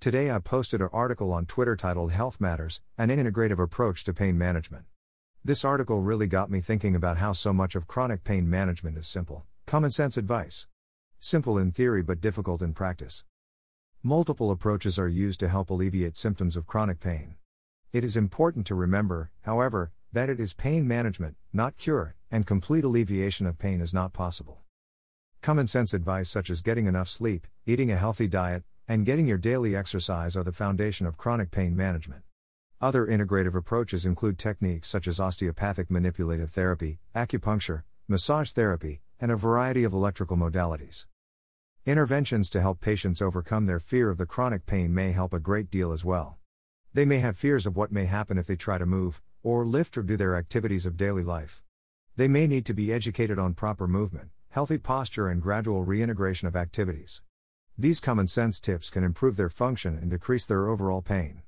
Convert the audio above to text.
Today I posted an article on Twitter titled Health Matters An Integrative Approach to Pain Management. This article really got me thinking about how so much of chronic pain management is simple, common sense advice. Simple in theory but difficult in practice. Multiple approaches are used to help alleviate symptoms of chronic pain. It is important to remember, however, that it is pain management, not cure, and complete alleviation of pain is not possible. Common sense advice such as getting enough sleep, eating a healthy diet, and getting your daily exercise are the foundation of chronic pain management. Other integrative approaches include techniques such as osteopathic manipulative therapy, acupuncture, massage therapy, and a variety of electrical modalities. Interventions to help patients overcome their fear of the chronic pain may help a great deal as well. They may have fears of what may happen if they try to move, or lift or do their activities of daily life. They may need to be educated on proper movement, healthy posture, and gradual reintegration of activities. These common sense tips can improve their function and decrease their overall pain.